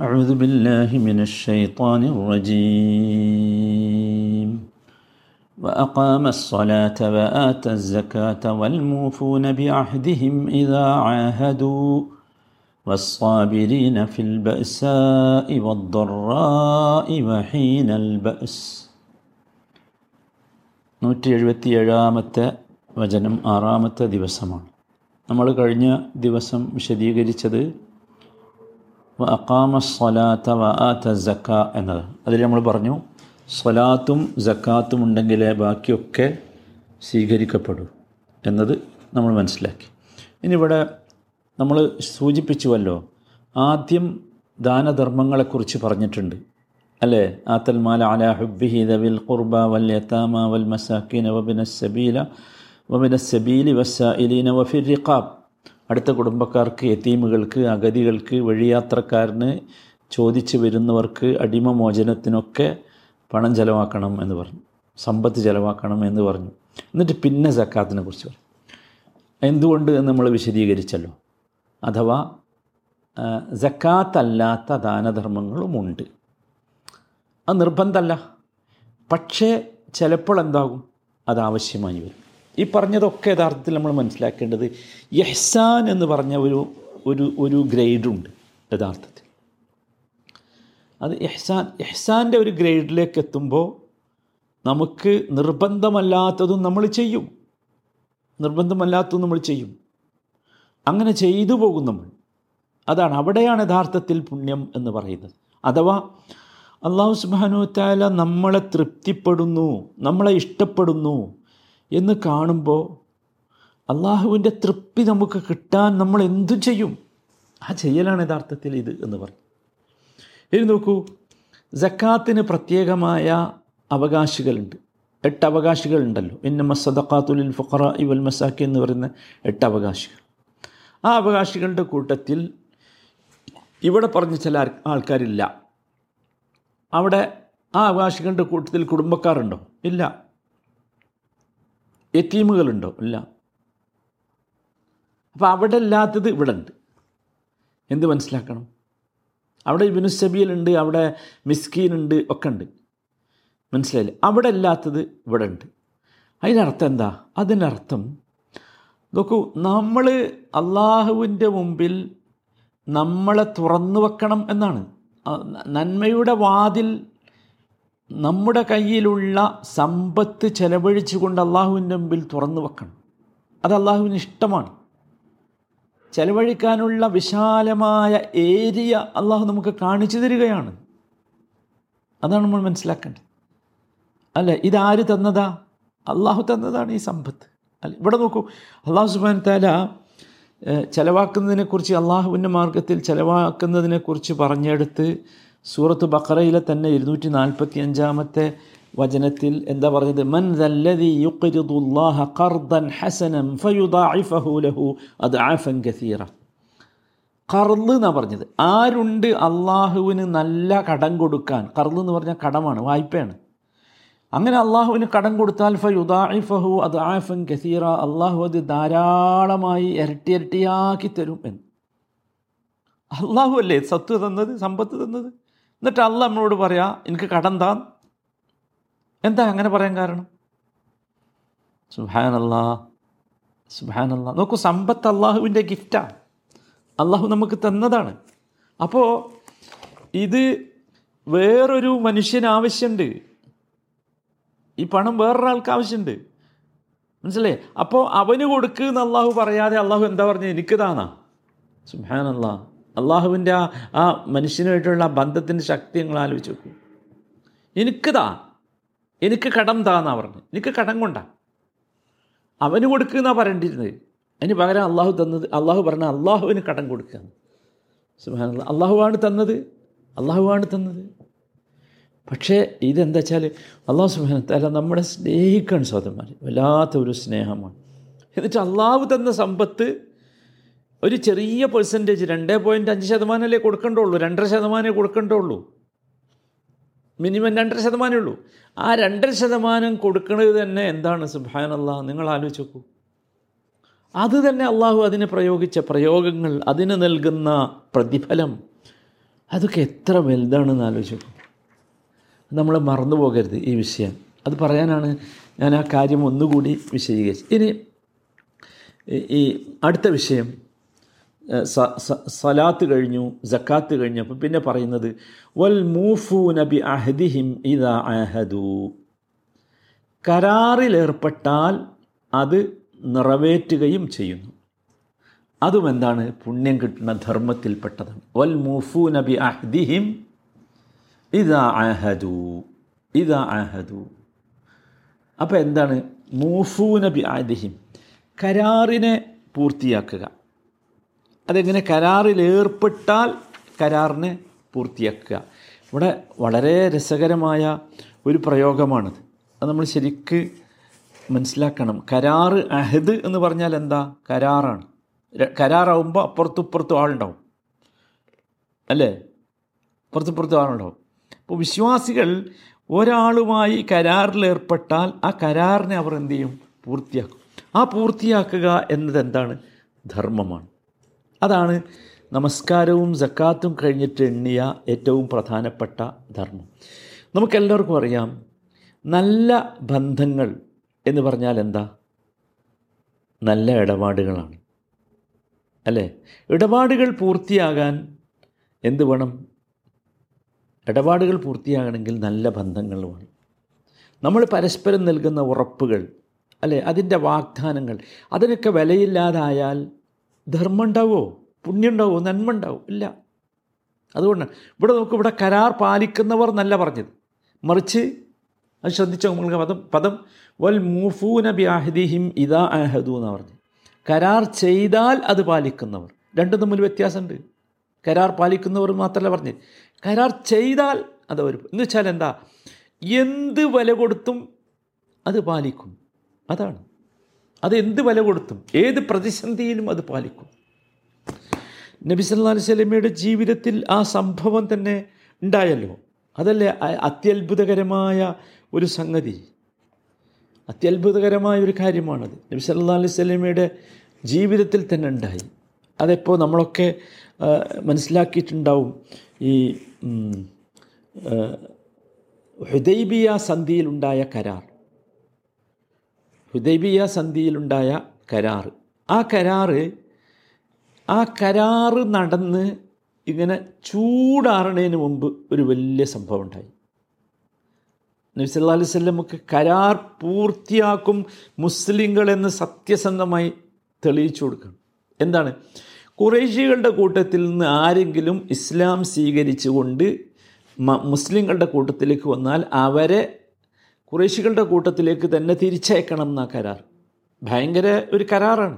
أعوذ بالله من الشيطان الرجيم وأقام الصلاة وآتى الزكاة والموفون بعهدهم إذا عاهدوا والصابرين في البأساء والضراء وحين البأس നൂറ്റി എഴുപത്തി ഏഴാമത്തെ വചനം ആറാമത്തെ ദിവസമാണ് നമ്മൾ കഴിഞ്ഞ ദിവസം വിശദീകരിച്ചത് വ വ എന്നത്. അതിൽ നമ്മൾ പറഞ്ഞു സ്വലാത്തും ജക്കാത്തും ഉണ്ടെങ്കിലേ ബാക്കിയൊക്കെ സ്വീകരിക്കപ്പെടൂ എന്നത് നമ്മൾ മനസ്സിലാക്കി. ഇനി ഇവിടെ നമ്മൾ സൂചിപ്പിച്ചുവല്ലോ ആദ്യം ദാനധർമ്മങ്ങളെക്കുറിച്ച് പറഞ്ഞിട്ടുണ്ട്. അല്ലേ? ആത്തൽ മാല അല ഹുബിഹി ദവിൽ ഖുർബ വൽ യത്താമ വൽ മസാക്കീന വബിന സബീല വബിന സബീലി വസ്സ ഇലീന വഫിർ റിഖാബ്. അടുത്ത കുടുംബക്കാർക്ക് എത്തീമുകൾക്ക് അഗതികൾക്ക് വഴിയാത്രക്കാരന് ചോദിച്ചു വരുന്നവർക്ക് അടിമമോചനത്തിനൊക്കെ പണം ചിലവാക്കണം എന്ന് പറഞ്ഞു. സമ്പത്ത് ചിലവാക്കണം എന്ന് പറഞ്ഞു. എന്നിട്ട് പിന്നെ സക്കാത്തിനെ കുറിച്ച് പറഞ്ഞു എന്തുകൊണ്ട് എന്ന് നമ്മൾ വിശദീകരിച്ചല്ലോ. അഥവാ ജക്കാത്തല്ലാത്ത ദാനധർമ്മങ്ങളുമുണ്ട്. അത് നിർബന്ധമല്ല. പക്ഷേ ചിലപ്പോൾ എന്താകും? അത് ആവശ്യമായി വരും. ഈ പറഞ്ഞതൊക്കെ യഥാർത്ഥത്തിൽ നമ്മൾ മനസ്സിലാക്കേണ്ടത് യഹ്സാൻ എന്ന് പറഞ്ഞ ഒരു ഒരു ഒരു ഗ്രേഡുണ്ട് യഥാർത്ഥത്തിൽ. അത് എഹ്സാൻ എഹ്സാന്റെ ഒരു ഗ്രേഡിലേക്ക് എത്തുമ്പോൾ നമുക്ക് നിർബന്ധമല്ലാത്തതും നമ്മൾ ചെയ്യും. നിർബന്ധമല്ലാത്തതും നമ്മൾ ചെയ്യും. അങ്ങനെ ചെയ്തു പോകും നമ്മൾ. അതാണ് അവിടെയാണ് യഥാർത്ഥത്തിൽ പുണ്യം എന്ന് പറയുന്നത്. അഥവാ അള്ളാഹു സുബാനു താല നമ്മളെ തൃപ്തിപ്പെടുന്നു നമ്മളെ ഇഷ്ടപ്പെടുന്നു എന്ന് കാണുമ്പോൾ അള്ളാഹുവിന്റെ തൃപ്തി നമുക്ക് കിട്ടാൻ നമ്മൾ എന്തു ചെയ്യും. ആ ചെയ്യലാണ് യഥാർത്ഥത്തിൽ ഇത് എന്ന് പറയും ഇനി നോക്കൂ ജക്കാത്തിന് പ്രത്യേകമായ അവകാശികളുണ്ട്. എട്ട് അവകാശികളുണ്ടല്ലോ. ഇന്നമ മസദക്കാത്തുലിൽ ഫുഖറ ഇവൽ മസാക്കി എന്ന് പറയുന്ന എട്ട് അവകാശികൾ. ആ അവകാശികളുടെ കൂട്ടത്തിൽ ഇവിടെ പറഞ്ഞ ചില ആൾക്കാരില്ല. അവിടെ ആ അവകാശികളുടെ കൂട്ടത്തിൽ കുടുംബക്കാരുണ്ടോ? ഇല്ല. എത്തീമുകളുണ്ടോ ഇല്ല. അപ്പോൾ അവിടെ ഇല്ലാത്തത് ഇവിടെ ഉണ്ട് എന്ത് മനസ്സിലാക്കണം? അവിടെ സബീലുണ്ട് അവിടെ മിസ്കീനുണ്ട് ഒക്കെ ഉണ്ട് മനസ്സിലായില്ലേ? അവിടെ ഇല്ലാത്തത് ഇവിടെ ഉണ്ട് അതിനർത്ഥം എന്താ? അതിനർത്ഥം നോക്കൂ നമ്മൾ അള്ളാഹുവിന്റെ മുമ്പിൽ നമ്മളെ തുറന്നു വെക്കണം എന്നാണ്. നന്മയുടെ വാതിൽ നമ്മുടെ കയ്യിലുള്ള സമ്പത്ത് ചെലവഴിച്ചുകൊണ്ട് അള്ളാഹുവിന്റെ മുമ്പിൽ തുറന്നു വെക്കണം. അത് അള്ളാഹുവിന് ഇഷ്ടമാണ്. ചെലവഴിക്കാനുള്ള വിശാലമായ ഏരിയ അള്ളാഹു നമുക്ക് കാണിച്ചു തരികയാണ്. അതാണ് നമ്മൾ മനസ്സിലാക്കേണ്ടത്. അല്ല ഇതാര് തന്നതാ? അള്ളാഹു തന്നതാണ് ഈ സമ്പത്ത്. അല്ല ഇവിടെ നോക്കൂ. അള്ളാഹു സുബാൻ താല ചിലവാക്കുന്നതിനെക്കുറിച്ച് അള്ളാഹുവിന്റെ മാർഗത്തിൽ ചിലവാക്കുന്നതിനെക്കുറിച്ച് പറഞ്ഞെടുത്ത് സൂറത്ത് ബക്കറയിലെ തന്നെ ഇരുന്നൂറ്റി നാൽപ്പത്തി അഞ്ചാമത്തെ വചനത്തിൽ എന്താ പറഞ്ഞത്? മൻ ദല്ലദി യുഖ്രിദുല്ലാഹ ഖർദൻ ഹസനം ഫയുദാഇഫഹു ലഹു അദ്ആഫൻ കസീറ. കർൾ എന്നാണ് പറഞ്ഞത്. ആരുണ്ട് അള്ളാഹുവിന് നല്ല കടം കൊടുക്കാൻ? കർൾ എന്ന് പറഞ്ഞാൽ കടമാണ് വായ്പയാണ്. അങ്ങനെ അള്ളാഹുവിന് കടം കൊടുത്താൽ ഫയുദാഇഫഹു അദ്ആഫൻ കസീറ അള്ളാഹു അത് ധാരാളമായി ഇരട്ടി ഇരട്ടിയാക്കി തരും എന്ന്. അള്ളാഹു അല്ലേ സത്ത് തന്നത് സമ്പത്ത് തന്നത്? എന്നിട്ട് അള്ള നമ്മളോട് പറയാ എനിക്ക് കടം താൻ എന്താ അങ്ങനെ പറയാൻ കാരണം? സുഹാനല്ലാ സുഹാനല്ലാ നോക്കൂ സമ്പത്ത് അള്ളാഹുവിന്റെ ഗിഫ്റ്റാണ് അള്ളാഹു നമുക്ക് തന്നതാണ്. അപ്പോൾ ഇത് വേറൊരു മനുഷ്യന് ആവശ്യമുണ്ട് ഈ പണം വേറൊരാൾക്ക് ആവശ്യമുണ്ട് മനസ്സിലേ? അപ്പോൾ അവന് കൊടുക്കുന്ന അള്ളാഹു പറയാതെ അള്ളാഹു എന്താ പറഞ്ഞത് എനിക്ക് താന്നാ. സുഹാനല്ലാ അള്ളാഹുവിന്റെ ആ ആ മനുഷ്യനുമായിട്ടുള്ള ബന്ധത്തിന്റെ ശക്തി നിങ്ങൾ ആലോചിച്ച് നോക്കൂ. എനിക്ക് താ എനിക്ക് കടം താന്നാ പറഞ്ഞു. എനിക്ക് കടം കൊണ്ടാ. അവന് കൊടുക്കുക എന്നാണ് പറയേണ്ടിയിരുന്നത്. അതിന് പകരം അള്ളാഹു തന്നത് അള്ളാഹു പറഞ്ഞ അള്ളാഹുവിന് കടം കൊടുക്കുക സുഹാനല്ല അള്ളാഹുവാണ് തന്നത് അള്ളാഹുവാണ് തന്നത്. പക്ഷേ ഇതെന്താ വെച്ചാൽ അള്ളാഹു സുഹാനത്തല്ല നമ്മളെ സ്നേഹിക്കാൻ സ്വാതന്ത്ര്യം വല്ലാത്ത ഒരു സ്നേഹമാണ്. എന്നിട്ട് അള്ളാഹു തന്ന സമ്പത്ത് ഒരു ചെറിയ പെർസെന്റേജ് രണ്ട് പോയിന്റ് അഞ്ച് ശതമാനമല്ലേ കൊടുക്കേണ്ടുള്ളൂ രണ്ടര ശതമാനമേ കൊടുക്കേണ്ടുള്ളൂ. മിനിമം രണ്ടര ശതമാനമേ ഉള്ളൂ. ആ രണ്ടര ശതമാനം കൊടുക്കുന്നത് തന്നെ എന്താണ്? സുബാനല്ല നിങ്ങൾ ആലോചിക്കൂ അത് തന്നെ അള്ളാഹു അതിന് പ്രയോഗിച്ച പ്രയോഗങ്ങൾ അതിന് നൽകുന്ന പ്രതിഫലം. അതൊക്കെ എത്ര വലുതാണെന്ന് ആലോചിച്ചു നമ്മൾ മറന്നു പോകരുത് ഈ വിഷയം. അത് പറയാനാണ് ഞാൻ ആ കാര്യം ഒന്നുകൂടി വിശദീകരിച്ചത്. ഇനി ഈ- അടുത്ത വിഷയം. സലാത്ത് കഴിഞ്ഞു ജക്കാത്ത് കഴിഞ്ഞു അപ്പം പിന്നെ പറയുന്നത് വൽ മൂഫു നബി അഹദിഹിം ഇതാ അഹദു. കരാറിലേർപ്പെട്ടാൽ അത് നിറവേറ്റുകയും ചെയ്യുന്നു. അതും എന്താണ് പുണ്യം കിട്ടുന്ന ധർമ്മത്തിൽപ്പെട്ടതാണ് വൽ മൂഫു നബി അഹദിഹിം ഇതാ അഹദു. ഇതാ അഹദു. അപ്പോൾ എന്താണ്? മൂഫു നബി അഹദിഹിം. കരാറിനെ പൂർത്തിയാക്കുക. അതെങ്ങനെ കരാറിൽ ഏർപ്പെട്ടാൽ കരാറിനെ പൂർത്തിയാക്കുക. ഇവിടെ വളരെ രസകരമായ ഒരു പ്രയോഗമാണിത്. അത് നമ്മൾ ശരിക്ക് മനസ്സിലാക്കണം. കരാറ് അഹദ് എന്ന് പറഞ്ഞാൽ എന്താ? കരാറാണ്. കരാറാവുമ്പോൾ അപ്പുറത്തും ഇപ്പുറത്തും ആളുണ്ടാവും. അല്ലേ? അപ്പുറത്തുപ്പുറത്തും ആളുണ്ടാവും. അപ്പോൾ വിശ്വാസികൾ ഒരാളുമായി കരാറിലേർപ്പെട്ടാൽ ആ കരാറിനെ അവർ എന്ത് ചെയ്യും? പൂർത്തിയാക്കും. ആ പൂർത്തിയാക്കുക എന്നത് എന്താണ്? ധർമ്മമാണ്. അതാണ് നമസ്കാരവും ജക്കാത്തും കഴിഞ്ഞിട്ട് എണ്ണിയ ഏറ്റവും പ്രധാനപ്പെട്ട ധർമ്മം. നമുക്കെല്ലാവർക്കും അറിയാം നല്ല ബന്ധങ്ങൾ എന്ന് പറഞ്ഞാൽ എന്താ? നല്ല ഇടപാടുകളാണ്. അല്ലേ? ഇടപാടുകൾ പൂർത്തിയാകാൻ എന്ത് വേണം? ഇടപാടുകൾ പൂർത്തിയാകണമെങ്കിൽ നല്ല ബന്ധങ്ങൾ വേണം. നമ്മൾ പരസ്പരം നൽകുന്ന ഉറപ്പുകൾ അല്ലേ? അതിന്റെ വാഗ്ദാനങ്ങൾ അതിനൊക്കെ വിലയില്ലാതായാൽ ധർമ്മം ഉണ്ടാവുമോ പുണ്യം ഉണ്ടാവുമോ നന്മ ഉണ്ടാവും ഇല്ല. അതുകൊണ്ട് ഇവിടെ നോക്കും ഇവിടെ കരാർ പാലിക്കുന്നവർ നല്ല പറഞ്ഞത്. മറിച്ച് അത് ശ്രദ്ധിച്ചോ നമ്മൾക്ക് പദം? പദം വൽ മൂഫൂന ബി അഹദിഹിം ഇതാ അഹദു എന്ന് പറഞ്ഞു കരാർ ചെയ്താൽ അത് പാലിക്കുന്നവർ. രണ്ടും തമ്മിൽ വ്യത്യാസമുണ്ട്. കരാർ പാലിക്കുന്നവർ മാത്രമല്ല പറഞ്ഞത്. കരാർ ചെയ്താൽ അത് അവർ എന്ന് വെച്ചാൽ എന്താ? എന്ത് വില കൊടുത്തും അത് പാലിക്കും. അതാണ്. അത് എന്ത് വില കൊടുത്തും ഏത് പ്രതിസന്ധിയിലും അത് പാലിക്കും. നബി സല്ലാ അലൈഹി വസല്ലമയുടെ ജീവിതത്തിൽ ആ സംഭവം തന്നെ ഉണ്ടായല്ലോ. അതല്ലേ അത്യത്ഭുതകരമായ ഒരു സംഗതി. അത്യത്ഭുതകരമായ ഒരു കാര്യമാണത്. നബി സല്ലാ അലൈഹി വസല്ലമയുടെ ജീവിതത്തിൽ തന്നെ ഉണ്ടായി. അതെപ്പോൾ നമ്മളൊക്കെ മനസ്സിലാക്കിയിട്ടുണ്ടാവും. ഈ ഹുദൈബിയ സന്ധിയിലുണ്ടായ കരാർ. ഹുദൈബിയ സന്ധിയിലുണ്ടായ കരാറ്. ആ കരാറ് ആ കരാറ് നടന്ന് ഇങ്ങനെ ചൂടാറണതിന് മുമ്പ് ഒരു വലിയ സംഭവം ഉണ്ടായി നബി സല്ലല്ലാഹു അലൈഹി വസല്ലമക്ക് കരാർ പൂർത്തിയാക്കും മുസ്ലിങ്ങൾ മുസ്ലിങ്ങളെന്ന് സത്യസന്ധമായി തെളിയിച്ചു കൊടുക്കണം. എന്താണ്? കുറേശികളുടെ കൂട്ടത്തിൽ നിന്ന് ആരെങ്കിലും ഇസ്ലാം സ്വീകരിച്ചുകൊണ്ട് മുസ്ലിങ്ങളുടെ കൂട്ടത്തിലേക്ക് വന്നാൽ അവരെ കുറേശികളുടെ കൂട്ടത്തിലേക്ക് തന്നെ തിരിച്ചയക്കണം എന്ന കരാർ. ഭയങ്കര ഒരു കരാറാണ്.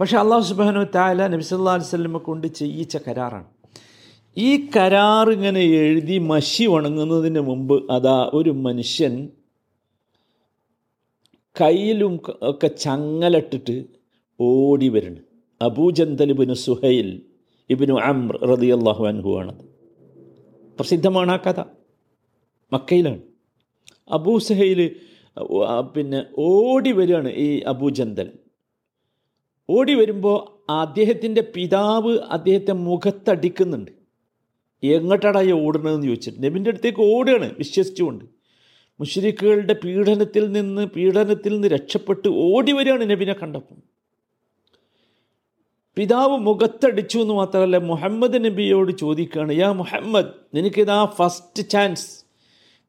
പക്ഷേ അള്ളാഹു സുബാനു താല നബി സല്ലല്ലാഹു അലൈഹി വസല്ലമ കൊണ്ട് ചെയ്യിച്ച കരാറാണ്. ഈ കരാർ ഇങ്ങനെ എഴുതി മഷി ഉണങ്ങുന്നതിന് മുമ്പ് അതാ ഒരു മനുഷ്യൻ കയ്യിലും ഒക്കെ ചങ്ങലട്ടിട്ട് ഓടി വരുന്നു അബൂജന്തൽ ഇബിനു സുഹൈൽ ഇബിനു അമ്ര റളിയല്ലാഹു അൻഹു ആണത്. പ്രസിദ്ധമാണ് ആ കഥ. മക്കയിലാണ്. അബൂ സഹയിൽ പിന്നെ ഓടി വരികയാണ് ഈ അബൂജന്തൽ ഓടി വരുമ്പോൾ അദ്ദേഹത്തിന്റെ പിതാവ് അദ്ദേഹത്തെ മുഖത്തടിക്കുന്നുണ്ട്. എങ്ങോട്ടാടാ ഈ ഓടണമെന്ന് ചോദിച്ചിട്ട്. നബിന്റെ അടുത്തേക്ക് ഓടുകയാണ് വിശ്വസിച്ചുകൊണ്ട്. മുഷരിക്കുകളുടെ പീഡനത്തിൽ നിന്ന് പീഡനത്തിൽ നിന്ന് രക്ഷപ്പെട്ട് ഓടി വരികയാണ് നബിനെ കണ്ടപ്പോൾ. പിതാവ് മുഖത്തടിച്ചു എന്ന് മാത്രമല്ല മുഹമ്മദ് നബിയോട് ചോദിക്കുകയാണ് യാ മുഹമ്മദ് നിനക്കിതാ ഫസ്റ്റ് ചാൻസ്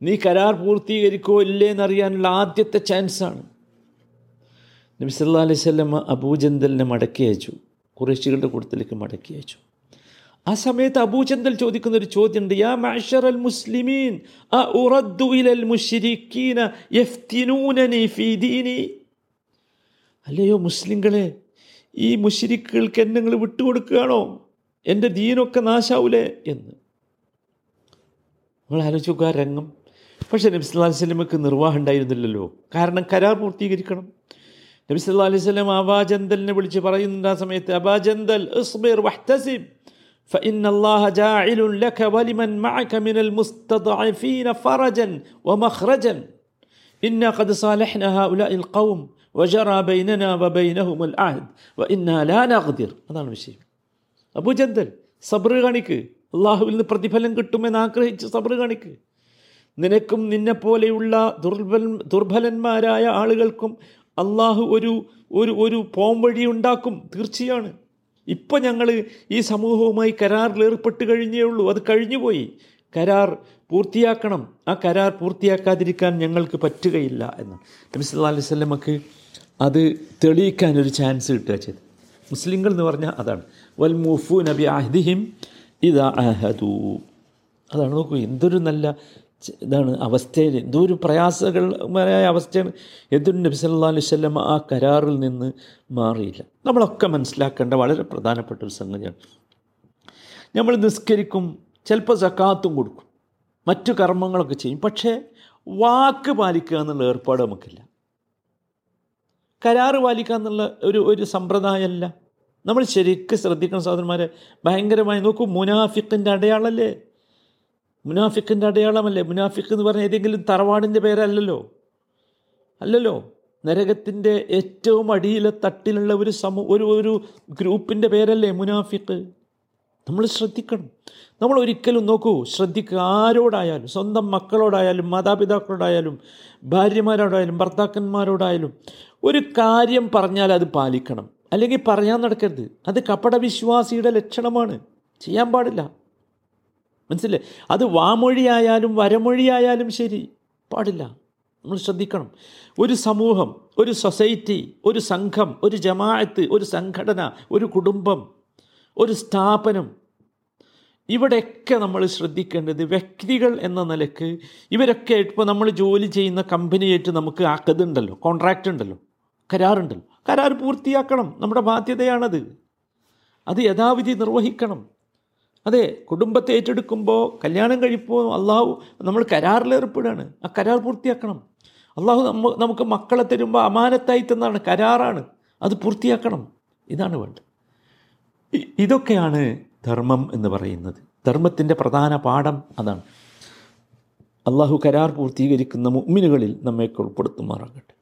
നീ കരാർ പൂർത്തീകരിക്കോ ഇല്ലേ എന്നറിയാനുള്ള ആദ്യത്തെ ചാൻസാണ് നബി സല്ലാ അലൈഹി സ്വല്ലമ്മ അബൂജന്തലിനെ മടക്കി അയച്ചു. കുറേശികളുടെ കൂട്ടത്തിലേക്ക് മടക്കി അയച്ചു. ആ സമയത്ത് അബൂചന്തൽ ചോദിക്കുന്ന ഒരു ചോദ്യമുണ്ട്. യാ മഅ്ശറൽ മുസ്ലിമീൻ അ ഉറദ്ദു ഇലൽ മുശ്രിക്കീന യഫ്തിനൂനനി ഫീ ദീനി? അല്ലയോ മുസ്ലിങ്ങളെ ഈ മുശ്രിക്കുകൾക്ക് എന്നെ നിങ്ങൾ വിട്ടുകൊടുക്കുകയാണോ? എന്റെ ദീനൊക്കെ നാശാവൂലേ? എന്ന്. നമ്മൾ ആലോചിക്കുക രംഗം പക്ഷേ നബി സല്ലല്ലാഹു അലൈഹി വസല്ലമക്ക് നിർവാഹം ഉണ്ടായിരുന്നില്ലല്ലോ കാരണം കരാർ പൂർത്തീകരിക്കണം നബി സല്ലല്ലാഹു അലൈഹി വസല്ലം അബാജന്തലിനെ വിളിച്ച് പറയുന്നുണ്ട് ആ സമയത്ത് അബാജന്തൽ ഇസ്ബിർ വഹ്തസിബ് فإن الله جاعل لك ولمن معك من المستضعفين فرجا ومخرجا إنا قد صالحنا هؤلاء القوم وجرى بيننا وبينهم العهد وإنا لا نغدر هذا الشيء അബൂ ജന്തൽ സബ്ർ കാണിക്ക് അള്ളാഹുവിൽ നിന്ന് പ്രതിഫലം കിട്ടുമെന്ന് ആഗ്രഹിച്ച് സബർ കാണിക്ക് നിനക്കും നിന്നെ പോലെയുള്ള ദുർബൽ ദുർബലന്മാരായ ആളുകൾക്കും അള്ളാഹു ഒരു ഒരു ഒരു പോംവഴി ഉണ്ടാക്കും. തീർച്ചയാണ്. ഇപ്പം ഞങ്ങൾ ഈ സമൂഹവുമായി കരാറിൽ ഏർപ്പെട്ട് കഴിഞ്ഞേ ഉള്ളൂ. അത് കഴിഞ്ഞുപോയി കരാർ പൂർത്തിയാക്കണം. ആ കരാർ പൂർത്തിയാക്കാതിരിക്കാൻ ഞങ്ങൾക്ക് പറ്റുകയില്ല എന്ന്. നബി സല്ലല്ലാഹു അലൈഹി വസല്ലമക്ക് അത് തെളിയിക്കാൻ ഒരു ചാൻസ് കിട്ടുക ചെയ്ത്. മുസ്ലിങ്ങൾ എന്ന് പറഞ്ഞാൽ അതാണ്. വൽ മുഫു നബി അഹ്ദിഹിം ഇതാ അഹദു. അതാണ് നോക്കൂ എന്തൊരു നല്ല ഇതാണ് അവസ്ഥയിൽ എന്തോ പ്രയാസകരമായ അവസ്ഥയാണ് എന്തൊരു നബി സല്ലല്ലാഹു അലൈഹി വസല്ലം ആ കരാറിൽ നിന്ന് മാറിയില്ല. നമ്മളൊക്കെ മനസ്സിലാക്കേണ്ട വളരെ പ്രധാനപ്പെട്ട ഒരു സംഗതിയാണ്. നമ്മൾ നിസ്കരിക്കും ചിലപ്പോൾ സക്കാത്തും കൊടുക്കും മറ്റു കർമ്മങ്ങളൊക്കെ ചെയ്യും പക്ഷേ വാക്ക് പാലിക്കുക എന്നുള്ള ഏർപ്പാട് നമുക്കില്ല. കരാറ് പാലിക്കുക എന്നുള്ള ഒരു ഒരു സമ്പ്രദായമല്ല. നമ്മൾ ശരിക്കും ശ്രദ്ധിക്കണം സഹോദരന്മാരെ ഭയങ്കരമായി നോക്കൂ മുനാഫിക്കിന്റെ അടയാളല്ലേ? മുനാഫിക്കിന്റെ അടയാളമല്ലേ? മുനാഫിക്ക് എന്ന് പറഞ്ഞ ഏതെങ്കിലും തറവാടിന്റെ പേരല്ലല്ലോ. അല്ലല്ലോ. നരകത്തിന്റെ ഏറ്റവും അടിയിലെ തട്ടിലുള്ള ഒരു സമൂ ഒരു ഒരു ഗ്രൂപ്പിന്റെ പേരല്ലേ മുനാഫിക്ക്? നമ്മൾ ശ്രദ്ധിക്കണം. നമ്മൾ ഒരിക്കലും നോക്കൂ ശ്രദ്ധിക്കുക. ആരോടായാലും സ്വന്തം മക്കളോടായാലും മാതാപിതാക്കളോടായാലും ഭാര്യമാരോടായാലും ഭർത്താക്കന്മാരോടായാലും ഒരു കാര്യം പറഞ്ഞാൽ അത് പാലിക്കണം. അല്ലെങ്കിൽ പറയാൻ നടക്കരുത്. അത് കപടവിശ്വാസിയുടെ ലക്ഷണമാണ്. ചെയ്യാൻ പാടില്ല. മനസ്സില്ലേ അത് വാമൊഴിയായാലും വരമൊഴിയായാലും ശരി. പാടില്ല. നമ്മൾ ശ്രദ്ധിക്കണം. ഒരു സമൂഹം ഒരു സൊസൈറ്റി ഒരു സംഘം ഒരു ജമാഅത്ത് ഒരു സംഘടന ഒരു കുടുംബം ഒരു സ്ഥാപനം. ഇവിടെയൊക്കെ നമ്മൾ ശ്രദ്ധിക്കേണ്ടത് വ്യക്തികൾ എന്ന നിലയ്ക്ക് ഇവരൊക്കെ ഇപ്പോൾ നമ്മൾ ജോലി ചെയ്യുന്ന കമ്പനിയായിട്ട് നമുക്ക് ആക്കതുണ്ടല്ലോ. കോൺട്രാക്റ്റ് ഉണ്ടല്ലോ. കരാറുണ്ടല്ലോ. കരാർ പൂർത്തിയാക്കണം. നമ്മുടെ ബാധ്യതയാണത്. അത് യഥാവിധി നിർവഹിക്കണം. അതെ കുടുംബത്തെ ഏറ്റെടുക്കുമ്പോൾ കല്യാണം കഴിപ്പോൾ അള്ളാഹു നമ്മൾ കരാറിൽ കരാറിലേർപ്പെടുകയാണ് ആ കരാർ പൂർത്തിയാക്കണം. അള്ളാഹു നമ്മ നമുക്ക് മക്കളെ തരുമ്പോൾ അമാനത്തായി തന്നാണ് കരാറാണ്. അത് പൂർത്തിയാക്കണം. ഇതാണ് വേണ്ടത്. ഇതൊക്കെയാണ് ധർമ്മം എന്ന് പറയുന്നത്. ധർമ്മത്തിന്റെ പ്രധാന പാഠം അതാണ്. അള്ളാഹു കരാർ പൂർത്തീകരിക്കുന്ന മുമ്മിനുകളിൽ നമ്മെ ഉൾപ്പെടുത്തുമാറാകട്ടെ.